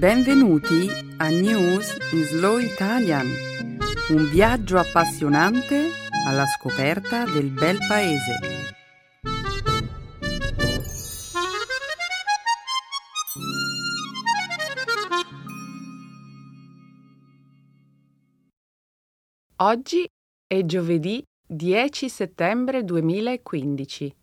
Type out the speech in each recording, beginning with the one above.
Benvenuti a News in Slow Italian, un viaggio appassionante alla scoperta del bel paese. Oggi è giovedì 10 settembre 2015.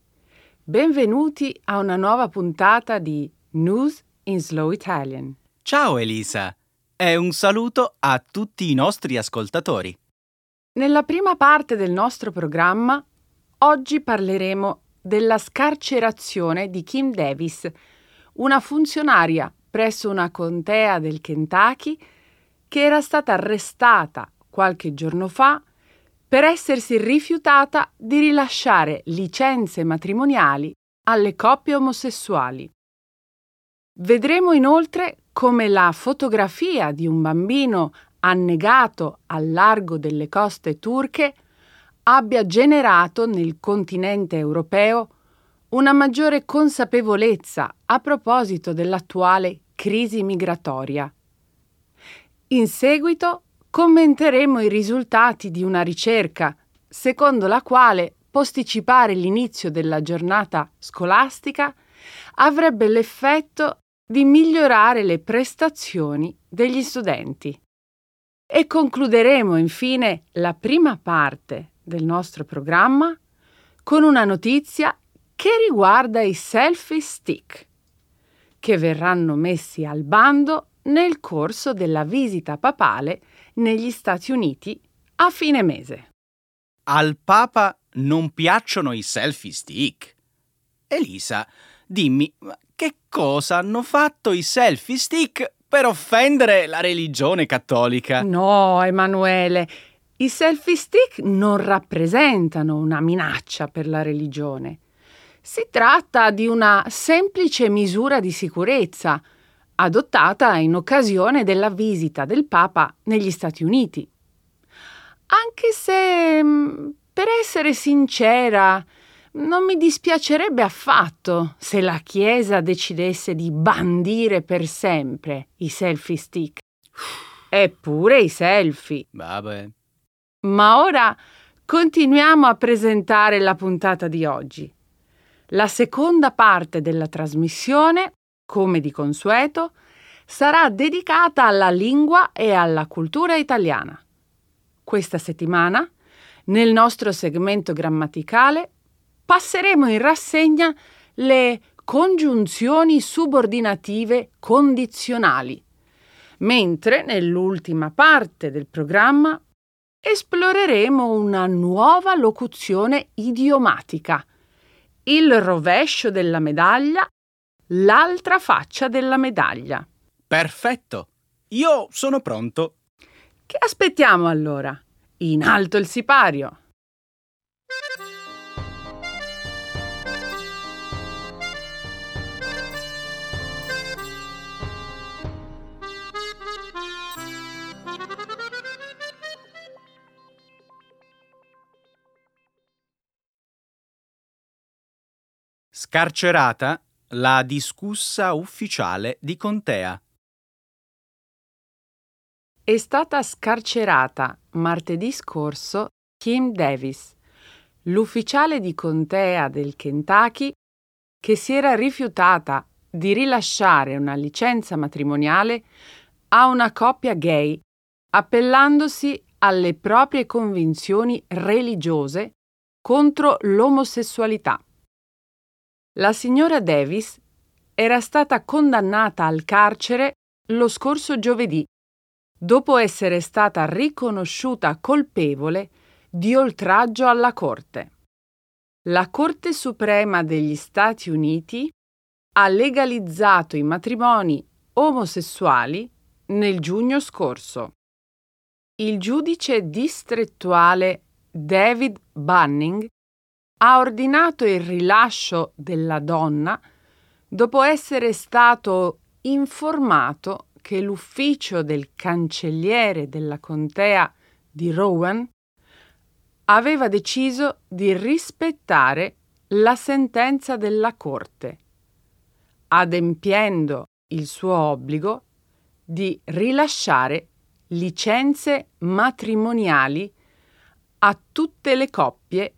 Benvenuti a una nuova puntata di News in Slow Italian. Ciao Elisa e un saluto a tutti i nostri ascoltatori. Nella prima parte del nostro programma, oggi parleremo della scarcerazione di Kim Davis, una funzionaria presso una contea del Kentucky che era stata arrestata qualche giorno fa per essersi rifiutata di rilasciare licenze matrimoniali alle coppie omosessuali. Vedremo inoltre come la fotografia di un bambino annegato al largo delle coste turche abbia generato nel continente europeo una maggiore consapevolezza a proposito dell'attuale crisi migratoria. In seguito commenteremo i risultati di una ricerca secondo la quale posticipare l'inizio della giornata scolastica avrebbe l'effetto di migliorare le prestazioni degli studenti. E concluderemo infine la prima parte del nostro programma con una notizia che riguarda i selfie stick, che verranno messi al bando nel corso della visita papale negli Stati Uniti a fine mese. Al Papa non piacciono i selfie stick. Elisa, dimmi, che cosa hanno fatto i selfie stick per offendere la religione cattolica? No, Emanuele, i selfie stick non rappresentano una minaccia per la religione. Si tratta di una semplice misura di sicurezza adottata in occasione della visita del Papa negli Stati Uniti. Anche se, mm, per essere sincera, non mi dispiacerebbe affatto se la Chiesa decidesse di bandire per sempre i selfie stick. Eppure i selfie. Vabbè. Ma ora continuiamo a presentare la puntata di oggi. La seconda parte della trasmissione, come di consueto, sarà dedicata alla lingua e alla cultura italiana. Questa settimana, nel nostro segmento grammaticale, passeremo in rassegna le congiunzioni subordinative condizionali, mentre nell'ultima parte del programma esploreremo una nuova locuzione idiomatica, il rovescio della medaglia, l'altra faccia della medaglia. Perfetto. Io sono pronto. Che aspettiamo allora? In alto il sipario. Scarcerata la discussa ufficiale di Contea. È stata scarcerata martedì scorso Kim Davis, l'ufficiale di contea del Kentucky che si era rifiutata di rilasciare una licenza matrimoniale a una coppia gay appellandosi alle proprie convinzioni religiose contro l'omosessualità. La signora Davis era stata condannata al carcere lo scorso giovedì, dopo essere stata riconosciuta colpevole di oltraggio alla Corte. La Corte Suprema degli Stati Uniti ha legalizzato i matrimoni omosessuali nel giugno scorso. Il giudice distrettuale David Bunning ha ordinato il rilascio della donna dopo essere stato informato che l'ufficio del cancelliere della contea di Rowan aveva deciso di rispettare la sentenza della Corte, adempiendo il suo obbligo di rilasciare licenze matrimoniali a tutte le coppie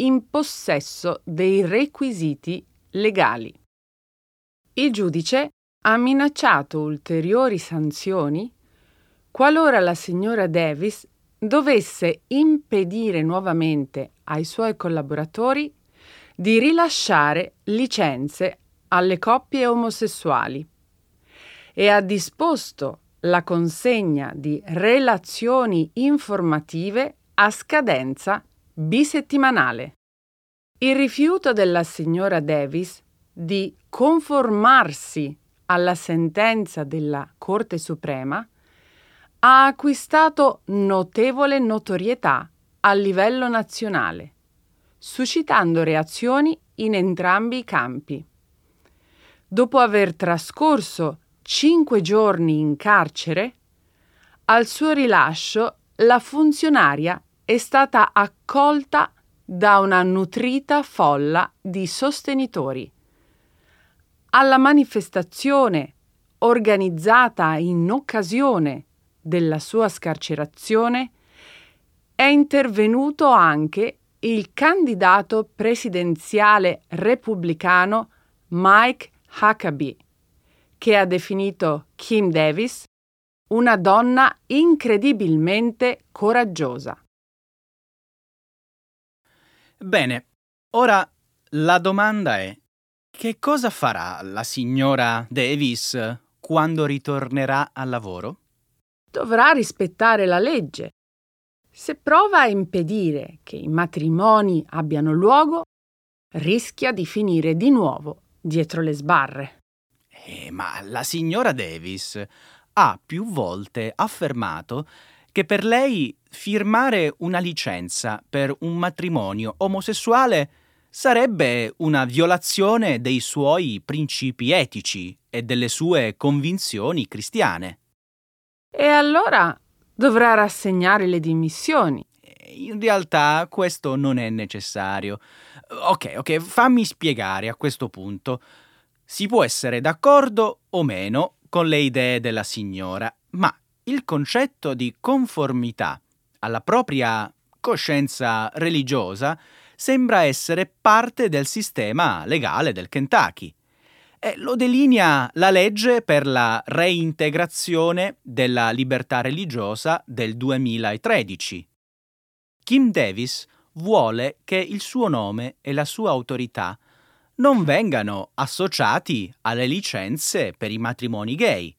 in possesso dei requisiti legali. Il giudice ha minacciato ulteriori sanzioni qualora la signora Davis dovesse impedire nuovamente ai suoi collaboratori di rilasciare licenze alle coppie omosessuali e ha disposto la consegna di relazioni informative a scadenza bisettimanale. Il rifiuto della signora Davis di conformarsi alla sentenza della Corte Suprema ha acquistato notevole notorietà a livello nazionale, suscitando reazioni in entrambi i campi. Dopo aver trascorso cinque giorni in carcere, al suo rilascio la funzionaria è stata accolta da una nutrita folla di sostenitori. Alla manifestazione organizzata in occasione della sua scarcerazione è intervenuto anche il candidato presidenziale repubblicano Mike Huckabee, che ha definito Kim Davis una donna incredibilmente coraggiosa. Bene, ora la domanda è che cosa farà la signora Davis quando ritornerà al lavoro? Dovrà rispettare la legge. Se prova a impedire che i matrimoni abbiano luogo, rischia di finire di nuovo dietro le sbarre. Eh, ma la signora Davis ha più volte affermato che per lei firmare una licenza per un matrimonio omosessuale sarebbe una violazione dei suoi principi etici e delle sue convinzioni cristiane. E allora dovrà rassegnare le dimissioni. In realtà questo non è necessario. Ok, ok, fammi spiegare a questo punto. Si può essere d'accordo o meno con le idee della signora, ma il concetto di conformità alla propria coscienza religiosa sembra essere parte del sistema legale del Kentucky. E lo delinea la legge per la reintegrazione della libertà religiosa del 2013. Kim Davis vuole che il suo nome e la sua autorità non vengano associati alle licenze per i matrimoni gay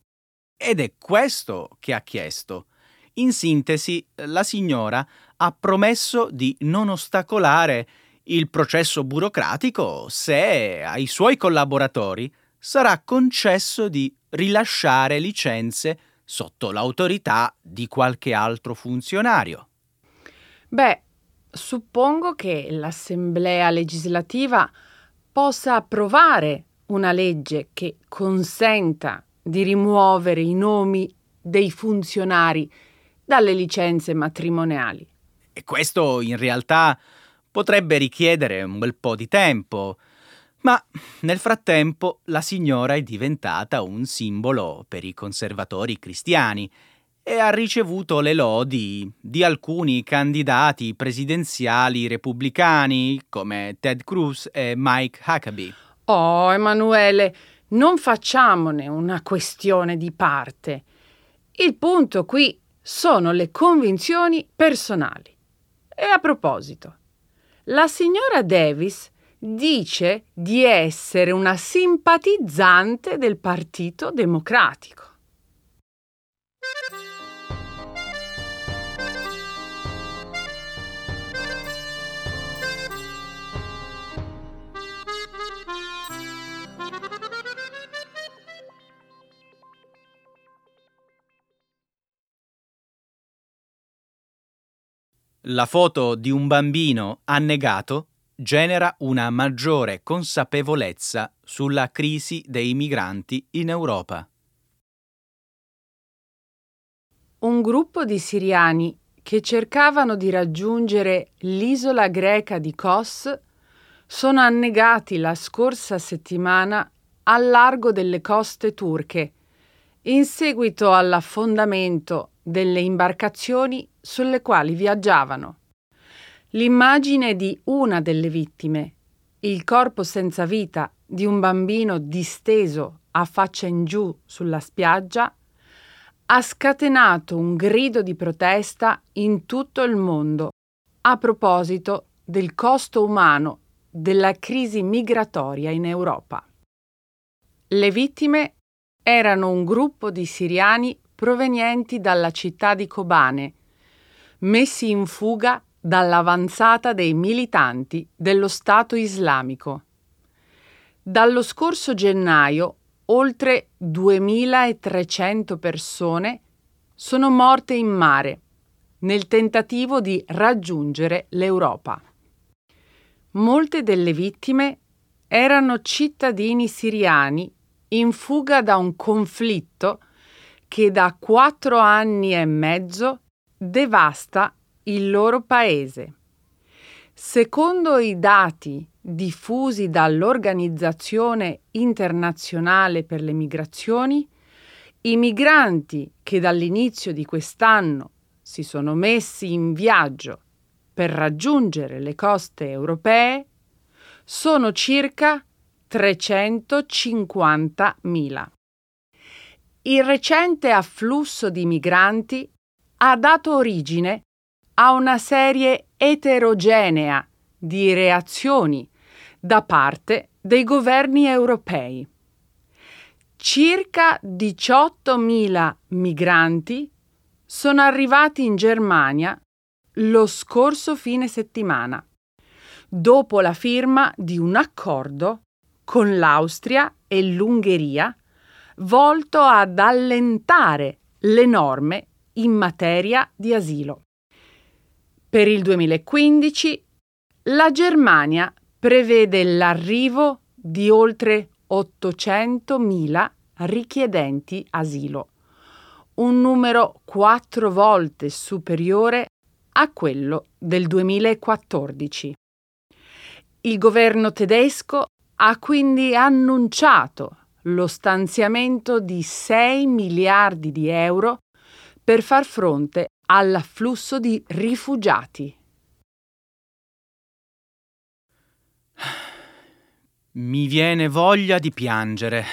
ed è questo che ha chiesto. In sintesi, la signora ha promesso di non ostacolare il processo burocratico se ai suoi collaboratori sarà concesso di rilasciare licenze sotto l'autorità di qualche altro funzionario. Beh, suppongo che l'Assemblea legislativa possa approvare una legge che consenta di rimuovere i nomi dei funzionari dalle licenze matrimoniali. E questo in realtà potrebbe richiedere un bel po' di tempo, ma nel frattempo la signora è diventata un simbolo per i conservatori cristiani e ha ricevuto le lodi di alcuni candidati presidenziali repubblicani come Ted Cruz e Mike Huckabee. Oh, Emanuele, non facciamone una questione di parte. Il punto qui sono le convinzioni personali. E a proposito, la signora Davis dice di essere una simpatizzante del Partito Democratico. La foto di un bambino annegato genera una maggiore consapevolezza sulla crisi dei migranti in Europa. Un gruppo di siriani che cercavano di raggiungere l'isola greca di Kos sono annegati la scorsa settimana al largo delle coste turche in seguito all'affondamento delle imbarcazioni sulle quali viaggiavano. L'immagine di una delle vittime, il corpo senza vita di un bambino disteso a faccia in giù sulla spiaggia, ha scatenato un grido di protesta in tutto il mondo a proposito del costo umano della crisi migratoria in Europa. Le vittime erano un gruppo di siriani provenienti dalla città di Kobane, messi in fuga dall'avanzata dei militanti dello Stato islamico. Dallo scorso gennaio oltre 2300 persone sono morte in mare nel tentativo di raggiungere l'Europa. Molte delle vittime erano cittadini siriani in fuga da un conflitto che da quattro anni e mezzo devasta il loro paese. Secondo i dati diffusi dall'Organizzazione internazionale per le migrazioni, i migranti che dall'inizio di quest'anno si sono messi in viaggio per raggiungere le coste europee sono circa 350.000. Il recente afflusso di migranti ha dato origine a una serie eterogenea di reazioni da parte dei governi europei. Circa 18.000 migranti sono arrivati in Germania lo scorso fine settimana, dopo la firma di un accordo con l'Austria e l'Ungheria volto ad allentare le norme in materia di asilo. Per il 2015 la Germania prevede l'arrivo di oltre 800.000 richiedenti asilo, un numero quattro volte superiore a quello del 2014. Il governo tedesco ha quindi annunciato lo stanziamento di 6 miliardi di euro per far fronte all'afflusso di rifugiati. Mi viene voglia di piangere,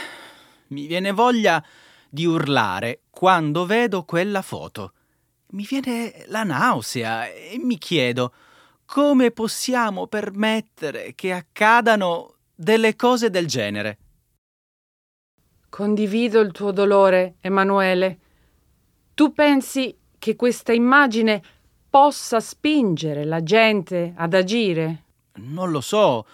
mi viene voglia di urlare quando vedo quella foto. Mi viene la nausea e mi chiedo come possiamo permettere che accadano delle cose del genere. Condivido il tuo dolore, Emanuele. Tu pensi che questa immagine possa spingere la gente ad agire? Non lo so.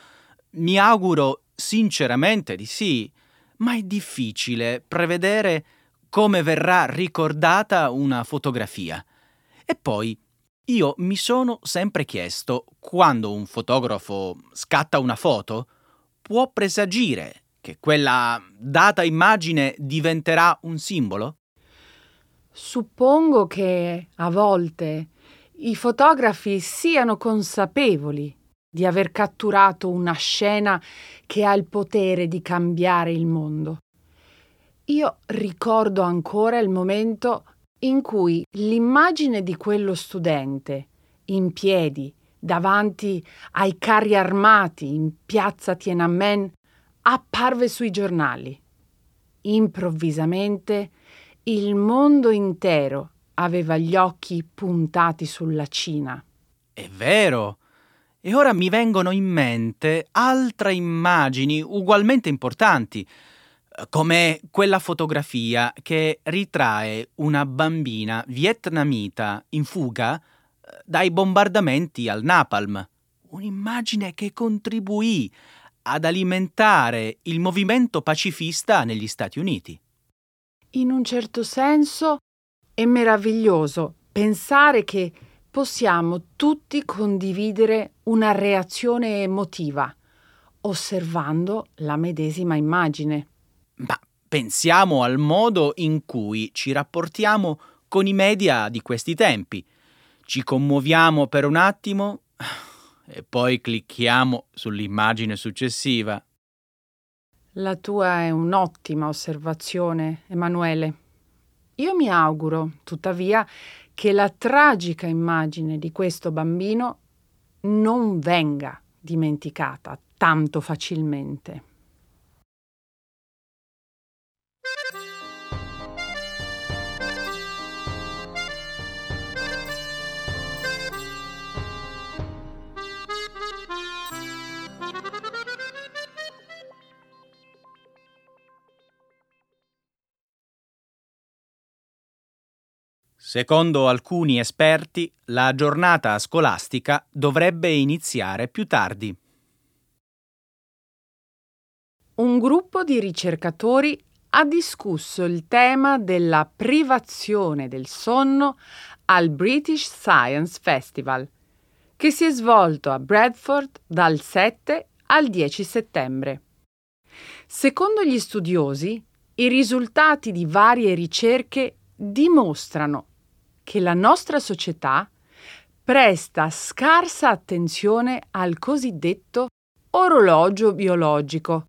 Mi auguro sinceramente di sì, ma è difficile prevedere come verrà ricordata una fotografia. E poi io mi sono sempre chiesto, quando un fotografo scatta una foto, può presagire che quella data immagine diventerà un simbolo? Suppongo che a volte i fotografi siano consapevoli di aver catturato una scena che ha il potere di cambiare il mondo. Io ricordo ancora il momento in cui l'immagine di quello studente in piedi davanti ai carri armati in piazza Tiananmen apparve sui giornali. Improvvisamente il mondo intero aveva gli occhi puntati sulla Cina. È vero. E ora mi vengono in mente altre immagini ugualmente importanti, come quella fotografia che ritrae una bambina vietnamita in fuga dai bombardamenti al napalm. Un'immagine che contribuì ad alimentare il movimento pacifista negli Stati Uniti. In un certo senso è meraviglioso pensare che possiamo tutti condividere una reazione emotiva osservando la medesima immagine. Ma pensiamo al modo in cui ci rapportiamo con i media di questi tempi. Ci commuoviamo per un attimo e poi clicchiamo sull'immagine successiva. La tua è un'ottima osservazione, Emanuele. Io mi auguro, tuttavia, che la tragica immagine di questo bambino non venga dimenticata tanto facilmente. Secondo alcuni esperti, la giornata scolastica dovrebbe iniziare più tardi. Un gruppo di ricercatori ha discusso il tema della privazione del sonno al British Science Festival, che si è svolto a Bradford dal 7 al 10 settembre. Secondo gli studiosi, i risultati di varie ricerche dimostrano che la nostra società presta scarsa attenzione al cosiddetto orologio biologico,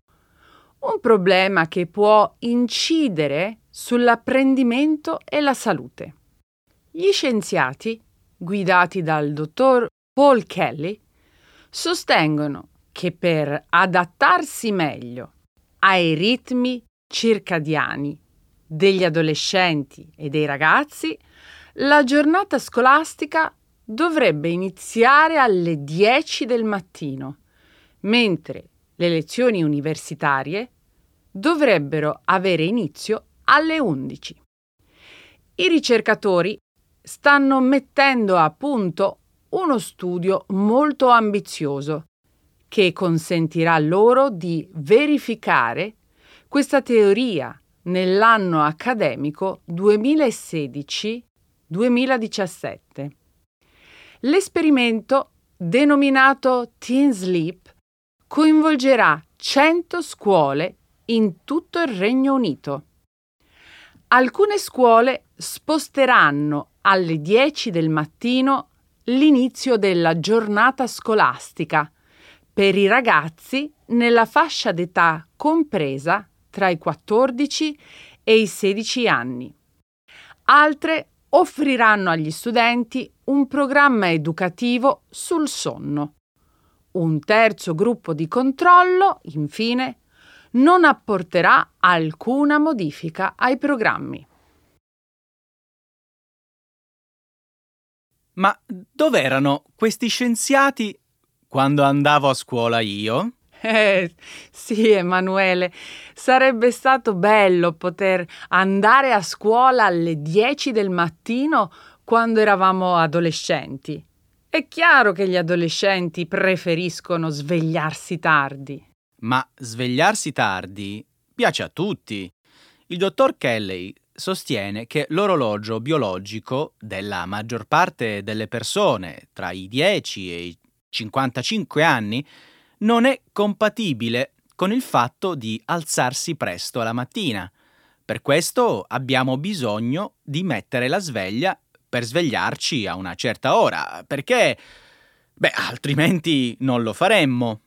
un problema che può incidere sull'apprendimento e la salute. Gli scienziati, guidati dal dottor Paul Kelly, sostengono che per adattarsi meglio ai ritmi circadiani degli adolescenti e dei ragazzi, la giornata scolastica dovrebbe iniziare alle 10 del mattino, mentre le lezioni universitarie dovrebbero avere inizio alle 11. I ricercatori stanno mettendo a punto uno studio molto ambizioso che consentirà loro di verificare questa teoria nell'anno accademico 2016 2017. L'esperimento, denominato Teen Sleep, coinvolgerà 100 scuole in tutto il Regno Unito. Alcune scuole sposteranno alle 10 del mattino l'inizio della giornata scolastica per i ragazzi nella fascia d'età compresa tra i 14 e i 16 anni. Altre offriranno agli studenti un programma educativo sul sonno. Un terzo gruppo di controllo, infine, non apporterà alcuna modifica ai programmi. Ma dov'erano questi scienziati quando andavo a scuola io? Eh, sì, Emanuele, sarebbe stato bello poter andare a scuola alle 10 del mattino quando eravamo adolescenti. È chiaro che gli adolescenti preferiscono svegliarsi tardi. Ma svegliarsi tardi piace a tutti. Il dottor Kelly sostiene che l'orologio biologico della maggior parte delle persone tra i 10 e i 55 anni non è compatibile con il fatto di alzarsi presto la mattina. Per questo abbiamo bisogno di mettere la sveglia per svegliarci a una certa ora, perché, beh, altrimenti non lo faremmo.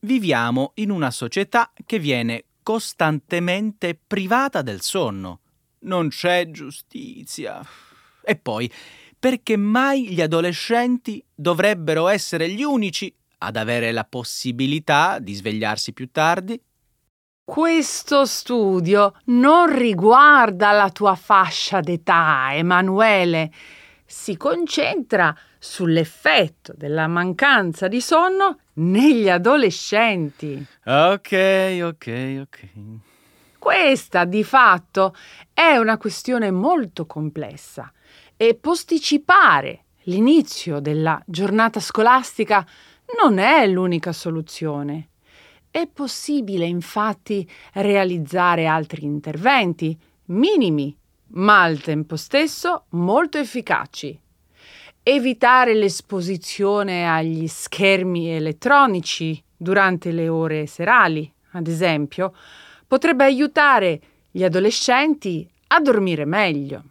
Viviamo in una società che viene costantemente privata del sonno. Non c'è giustizia. E poi, perché mai gli adolescenti dovrebbero essere gli unici ad avere la possibilità di svegliarsi più tardi? Questo studio non riguarda la tua fascia d'età, Emanuele. Si concentra sull'effetto della mancanza di sonno negli adolescenti. Ok, ok, ok. Questa, di fatto, è una questione molto complessa e posticipare l'inizio della giornata scolastica non è l'unica soluzione. È possibile infatti realizzare altri interventi, minimi, ma al tempo stesso molto efficaci. Evitare l'esposizione agli schermi elettronici durante le ore serali, ad esempio, potrebbe aiutare gli adolescenti a dormire meglio.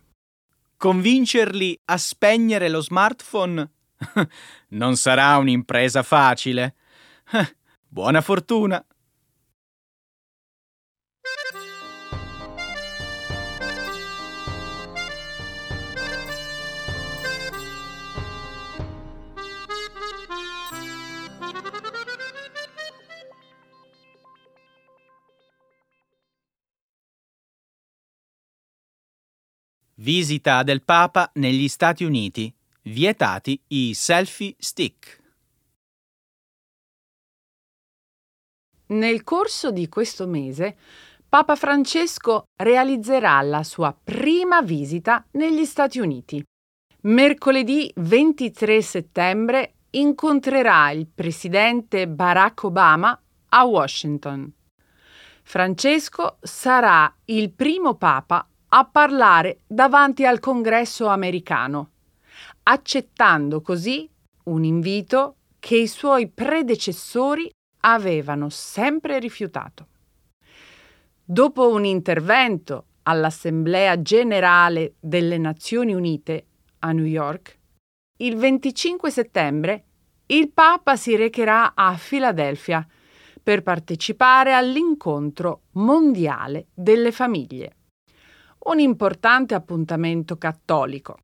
Convincerli a spegnere lo smartphone Non sarà un'impresa facile. Buona fortuna! Visita del Papa negli Stati Uniti Vietati i selfie stick. Nel corso di questo mese, Papa Francesco realizzerà la sua prima visita negli Stati Uniti. Mercoledì 23 settembre incontrerà il presidente Barack Obama a Washington. Francesco sarà il primo papa a parlare davanti al congresso americano, accettando così un invito che i suoi predecessori avevano sempre rifiutato. Dopo un intervento all'Assemblea generale delle Nazioni Unite a New York, il 25 settembre il Papa si recherà a Filadelfia per partecipare all'incontro mondiale delle famiglie un importante appuntamento cattolico.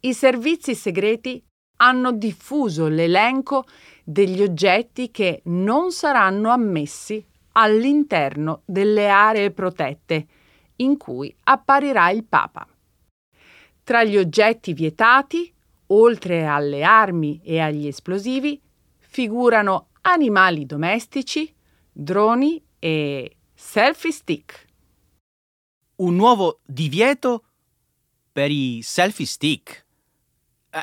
I servizi segreti hanno diffuso l'elenco degli oggetti che non saranno ammessi all'interno delle aree protette in cui apparirà il Papa. Tra gli oggetti vietati, oltre alle armi e agli esplosivi, figurano animali domestici, droni e selfie stick un nuovo divieto per i selfie stick.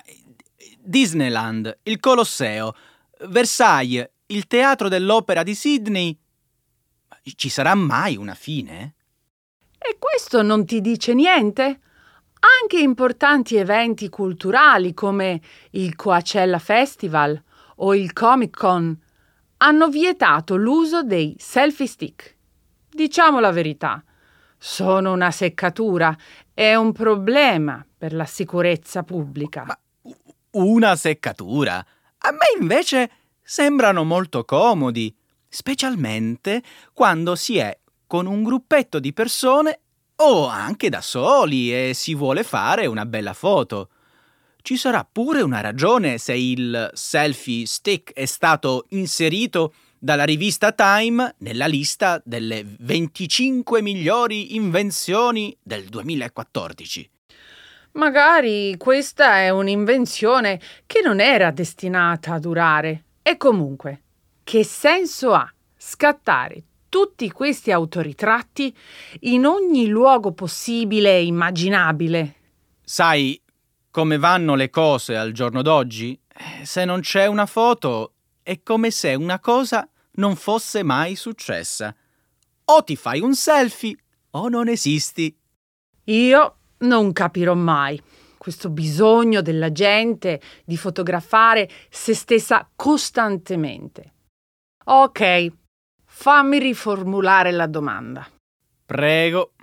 Eh, Disneyland, il Colosseo, Versailles, il teatro dell'opera di Sydney. Ci sarà mai una fine? E questo non ti dice niente? Anche importanti eventi culturali come il Coachella Festival o il Comic Con hanno vietato l'uso dei selfie stick. Diciamo la verità sono una seccatura. È un problema per la sicurezza pubblica. Ma una seccatura? A me invece sembrano molto comodi, specialmente quando si è con un gruppetto di persone o anche da soli e si vuole fare una bella foto. Ci sarà pure una ragione se il selfie stick è stato inserito dalla rivista Time nella lista delle 25 migliori invenzioni del 2014. Magari questa è un'invenzione che non era destinata a durare. E comunque, che senso ha scattare tutti questi autoritratti in ogni luogo possibile e immaginabile? Sai come vanno le cose al giorno d'oggi? Se non c'è una foto, è come se una cosa non fosse mai successa. O ti fai un selfie o non esisti. Io non capirò mai questo bisogno della gente di fotografare se stessa costantemente. Ok, fammi riformulare la domanda. Prego.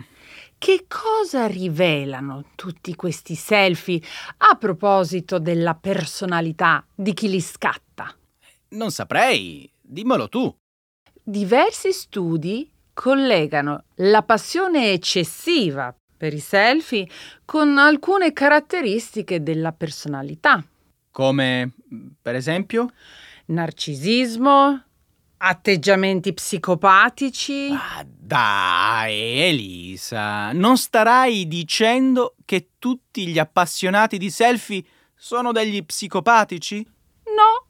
Che cosa rivelano tutti questi selfie a proposito della personalità di chi li scatta? Non saprei. Dimmelo tu. Diversi studi collegano la passione eccessiva per i selfie con alcune caratteristiche della personalità. Come, per esempio? Narcisismo, atteggiamenti psicopatici. Ah, dai, Elisa, non starai dicendo che tutti gli appassionati di selfie sono degli psicopatici? No,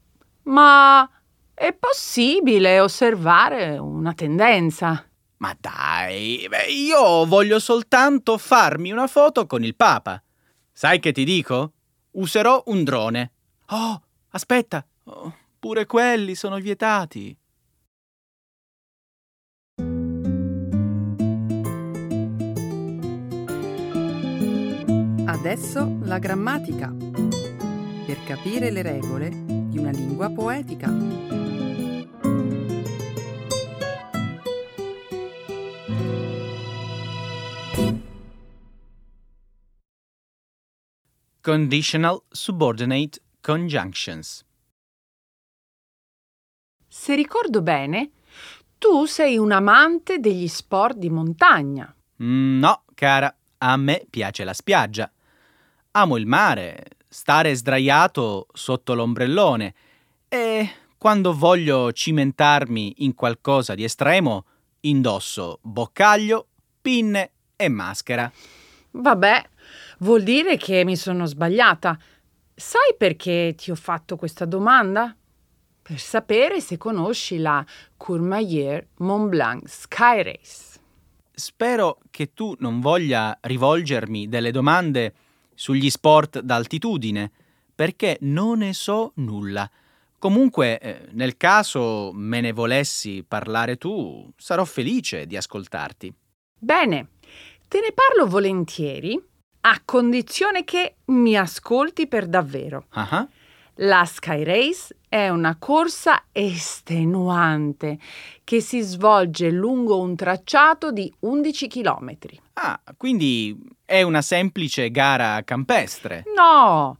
ma è possibile osservare una tendenza. Ma dai, beh, io voglio soltanto farmi una foto con il Papa. Sai che ti dico? Userò un drone. Oh, aspetta, oh, pure quelli sono vietati. Adesso la grammatica. Per capire le regole di una lingua poetica. Conditional Subordinate Conjunctions. Se ricordo bene, tu sei un amante degli sport di montagna. Mm, no, cara, a me piace la spiaggia. Amo il mare, stare sdraiato sotto l'ombrellone e quando voglio cimentarmi in qualcosa di estremo, indosso boccaglio, pinne e maschera. Vabbè, vuol dire che mi sono sbagliata. Sai perché ti ho fatto questa domanda? Per sapere se conosci la Courmayeur Mont Blanc Sky Race. Spero che tu non voglia rivolgermi delle domande sugli sport d'altitudine, perché non ne so nulla. Comunque, eh, nel caso me ne volessi parlare tu, sarò felice di ascoltarti. Bene, te ne parlo volentieri, a condizione che mi ascolti per davvero. Ah, La Sky Race è una corsa estenuante che si svolge lungo un tracciato di 11 km. Ah, quindi è una semplice gara campestre. No,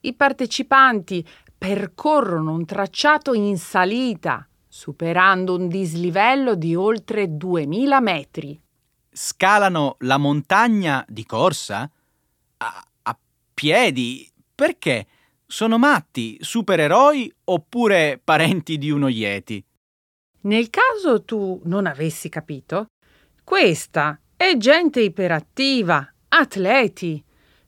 i partecipanti percorrono un tracciato in salita, superando un dislivello di oltre 2000 metri. Scalano la montagna di corsa? A, a piedi? Perché? Sono matti, supereroi oppure parenti di uno Yeti? Nel caso tu non avessi capito, questa è gente iperattiva, atleti,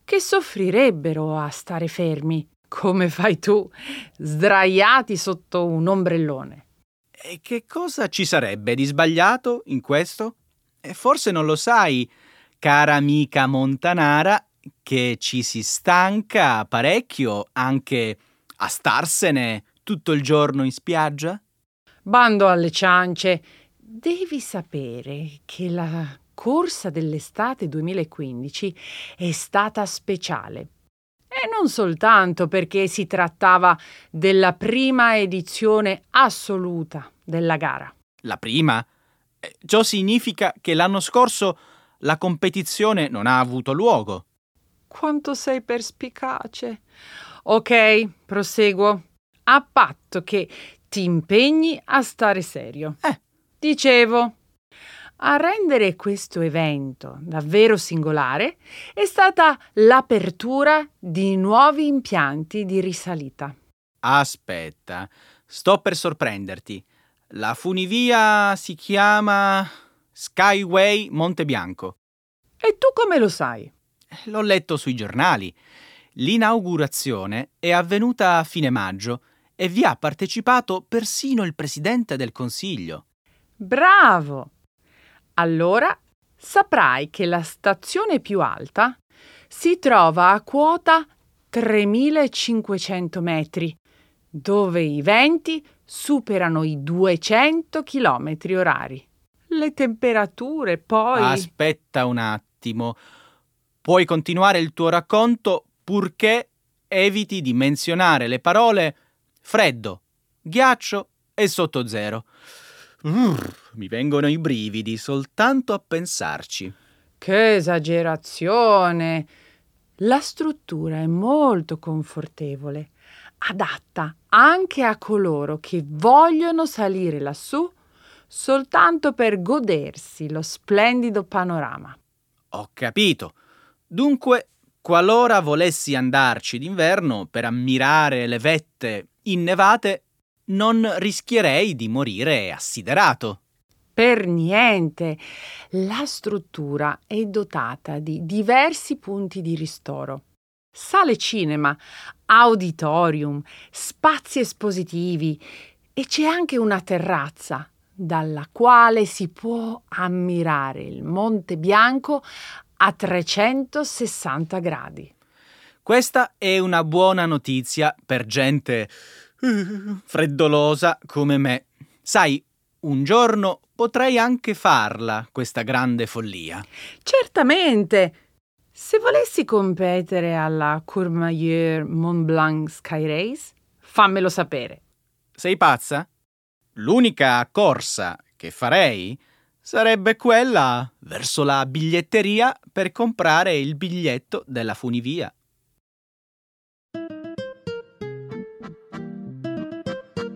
che soffrirebbero a stare fermi, come fai tu, sdraiati sotto un ombrellone. E che cosa ci sarebbe di sbagliato in questo? E forse non lo sai, cara amica montanara, che ci si stanca parecchio anche a starsene tutto il giorno in spiaggia? Bando alle ciance, devi sapere che la corsa dell'estate 2015 è stata speciale. E non soltanto perché si trattava della prima edizione assoluta della gara. La prima? Eh, Ciò significa che l'anno scorso la competizione non ha avuto luogo. Quanto sei perspicace. Ok, proseguo. A patto che ti impegni a stare serio. Eh. Dicevo, a rendere questo evento davvero singolare è stata l'apertura di nuovi impianti di risalita. Aspetta, sto per sorprenderti. La funivia si chiama Skyway Monte Bianco. E tu come lo sai? L'ho letto sui giornali. L'inaugurazione è avvenuta a fine maggio e vi ha partecipato persino il presidente del consiglio. Bravo! Allora saprai che la stazione più alta si trova a quota 3500 metri, dove i venti superano i 200 km orari. Le temperature poi... Aspetta un attimo. Puoi continuare il tuo racconto purché eviti di menzionare le parole freddo, ghiaccio e sotto zero. Urr, mi vengono i brividi soltanto a pensarci. Che esagerazione! La struttura è molto confortevole, adatta anche a coloro che vogliono salire lassù soltanto per godersi lo splendido panorama. Ho capito. Dunque, qualora volessi andarci d'inverno per ammirare le vette innevate, non rischierei di morire assiderato. Per niente. La struttura è dotata di diversi punti di ristoro. Sale cinema, auditorium, spazi espositivi e c'è anche una terrazza dalla quale si può ammirare il Monte Bianco a 360 gradi. Questa è una buona notizia per gente eh, freddolosa come me. Sai, un giorno potrei anche farla, questa grande follia. Certamente. Se volessi competere alla Courmayeur Mont Blanc Sky Race, fammelo sapere. Sei pazza? L'unica corsa che farei sarebbe quella verso la biglietteria per comprare il biglietto della funivia.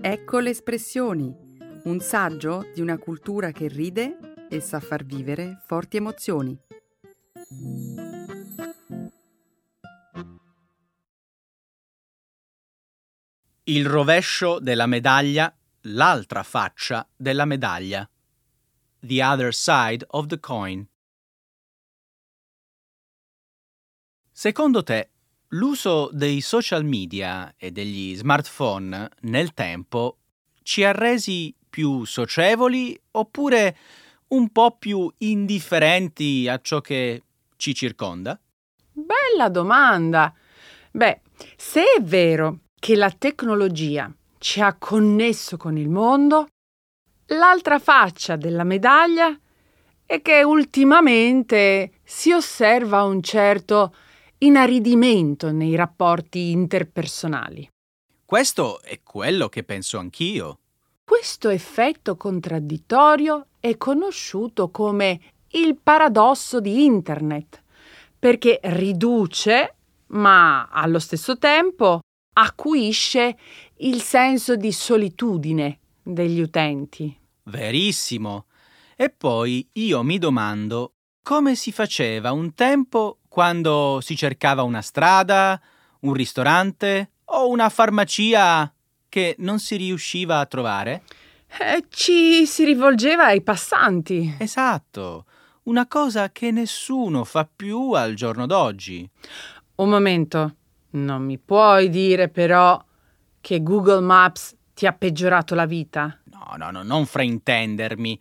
Ecco le espressioni, un saggio di una cultura che ride e sa far vivere forti emozioni. Il rovescio della medaglia, l'altra faccia della medaglia. The other side of the coin. Secondo te, l'uso dei social media e degli smartphone nel tempo ci ha resi più socievoli oppure un po' più indifferenti a ciò che ci circonda? Bella domanda. Beh, se è vero che la tecnologia ci ha connesso con il mondo, l'altra faccia della medaglia è che ultimamente si osserva un certo inaridimento nei rapporti interpersonali. Questo è quello che penso anch'io. Questo effetto contraddittorio è conosciuto come il paradosso di Internet, perché riduce, ma allo stesso tempo acuisce il senso di solitudine degli utenti. Verissimo. E poi io mi domando come si faceva un tempo quando si cercava una strada, un ristorante o una farmacia che non si riusciva a trovare? Eh, ci si rivolgeva ai passanti. Esatto, una cosa che nessuno fa più al giorno d'oggi. Un momento, non mi puoi dire però che Google Maps ti ha peggiorato la vita? No, no, no, non fraintendermi.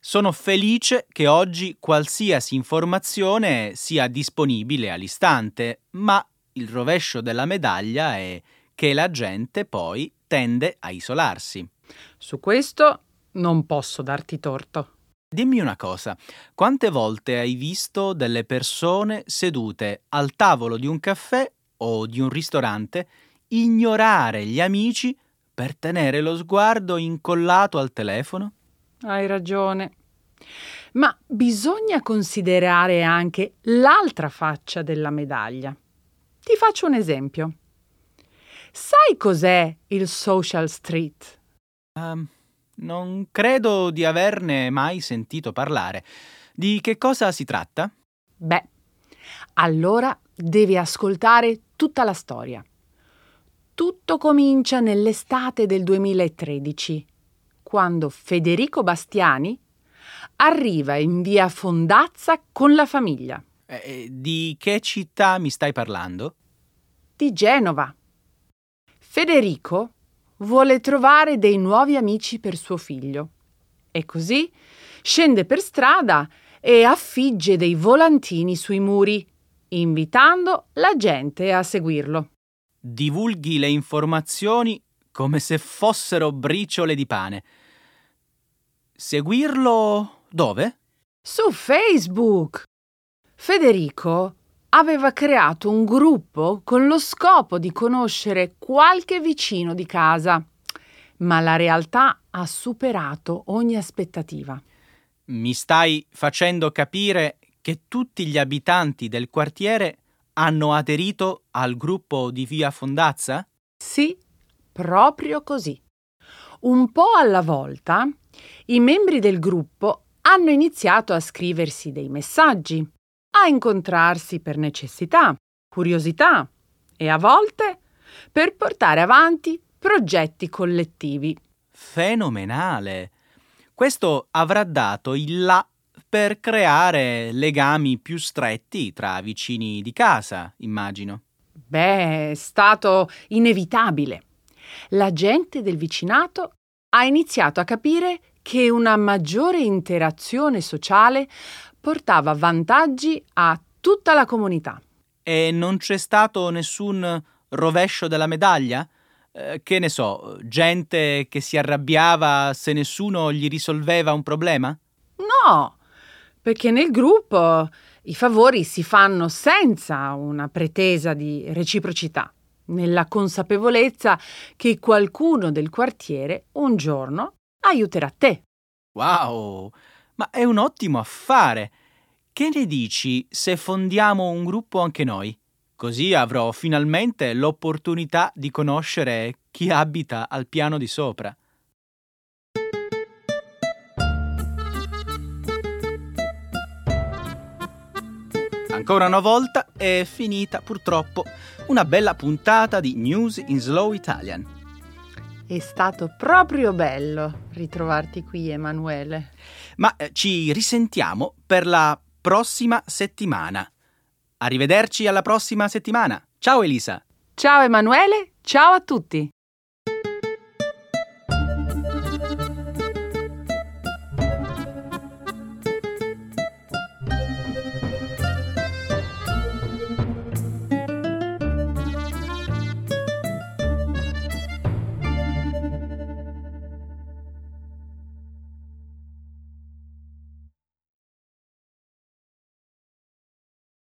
Sono felice che oggi qualsiasi informazione sia disponibile all'istante, ma il rovescio della medaglia è che la gente poi tende a isolarsi. Su questo non posso darti torto. Dimmi una cosa, quante volte hai visto delle persone sedute al tavolo di un caffè o di un ristorante ignorare gli amici per tenere lo sguardo incollato al telefono? Hai ragione. Ma bisogna considerare anche l'altra faccia della medaglia. Ti faccio un esempio. Sai cos'è il social street? Um, non credo di averne mai sentito parlare. Di che cosa si tratta? Beh, allora devi ascoltare tutta la storia. Tutto comincia nell'estate del 2013, quando Federico Bastiani arriva in via Fondazza con la famiglia. Eh, di che città mi stai parlando? Di Genova. Federico vuole trovare dei nuovi amici per suo figlio e così scende per strada e affigge dei volantini sui muri, invitando la gente a seguirlo. Divulghi le informazioni come se fossero briciole di pane. Seguirlo dove? Su Facebook. Federico aveva creato un gruppo con lo scopo di conoscere qualche vicino di casa, ma la realtà ha superato ogni aspettativa. Mi stai facendo capire che tutti gli abitanti del quartiere hanno aderito al gruppo di Via Fondazza? Sì, proprio così. Un po' alla volta, i membri del gruppo hanno iniziato a scriversi dei messaggi, a incontrarsi per necessità, curiosità e a volte per portare avanti progetti collettivi. Fenomenale! Questo avrà dato il là per creare legami più stretti tra vicini di casa, immagino. Beh, è stato inevitabile. La gente del vicinato ha iniziato a capire che una maggiore interazione sociale portava vantaggi a tutta la comunità. E non c'è stato nessun rovescio della medaglia? Eh, che ne so, gente che si arrabbiava se nessuno gli risolveva un problema? No, perché nel gruppo i favori si fanno senza una pretesa di reciprocità, nella consapevolezza che qualcuno del quartiere un giorno aiuterà te. Wow, ma è un ottimo affare. Che ne dici se fondiamo un gruppo anche noi? Così avrò finalmente l'opportunità di conoscere chi abita al piano di sopra. Ancora una volta è finita purtroppo una bella puntata di News in Slow Italian. È stato proprio bello ritrovarti qui, Emanuele. Ma eh, ci risentiamo per la prossima settimana. Arrivederci alla prossima settimana. Ciao Elisa. Ciao Emanuele, ciao a tutti.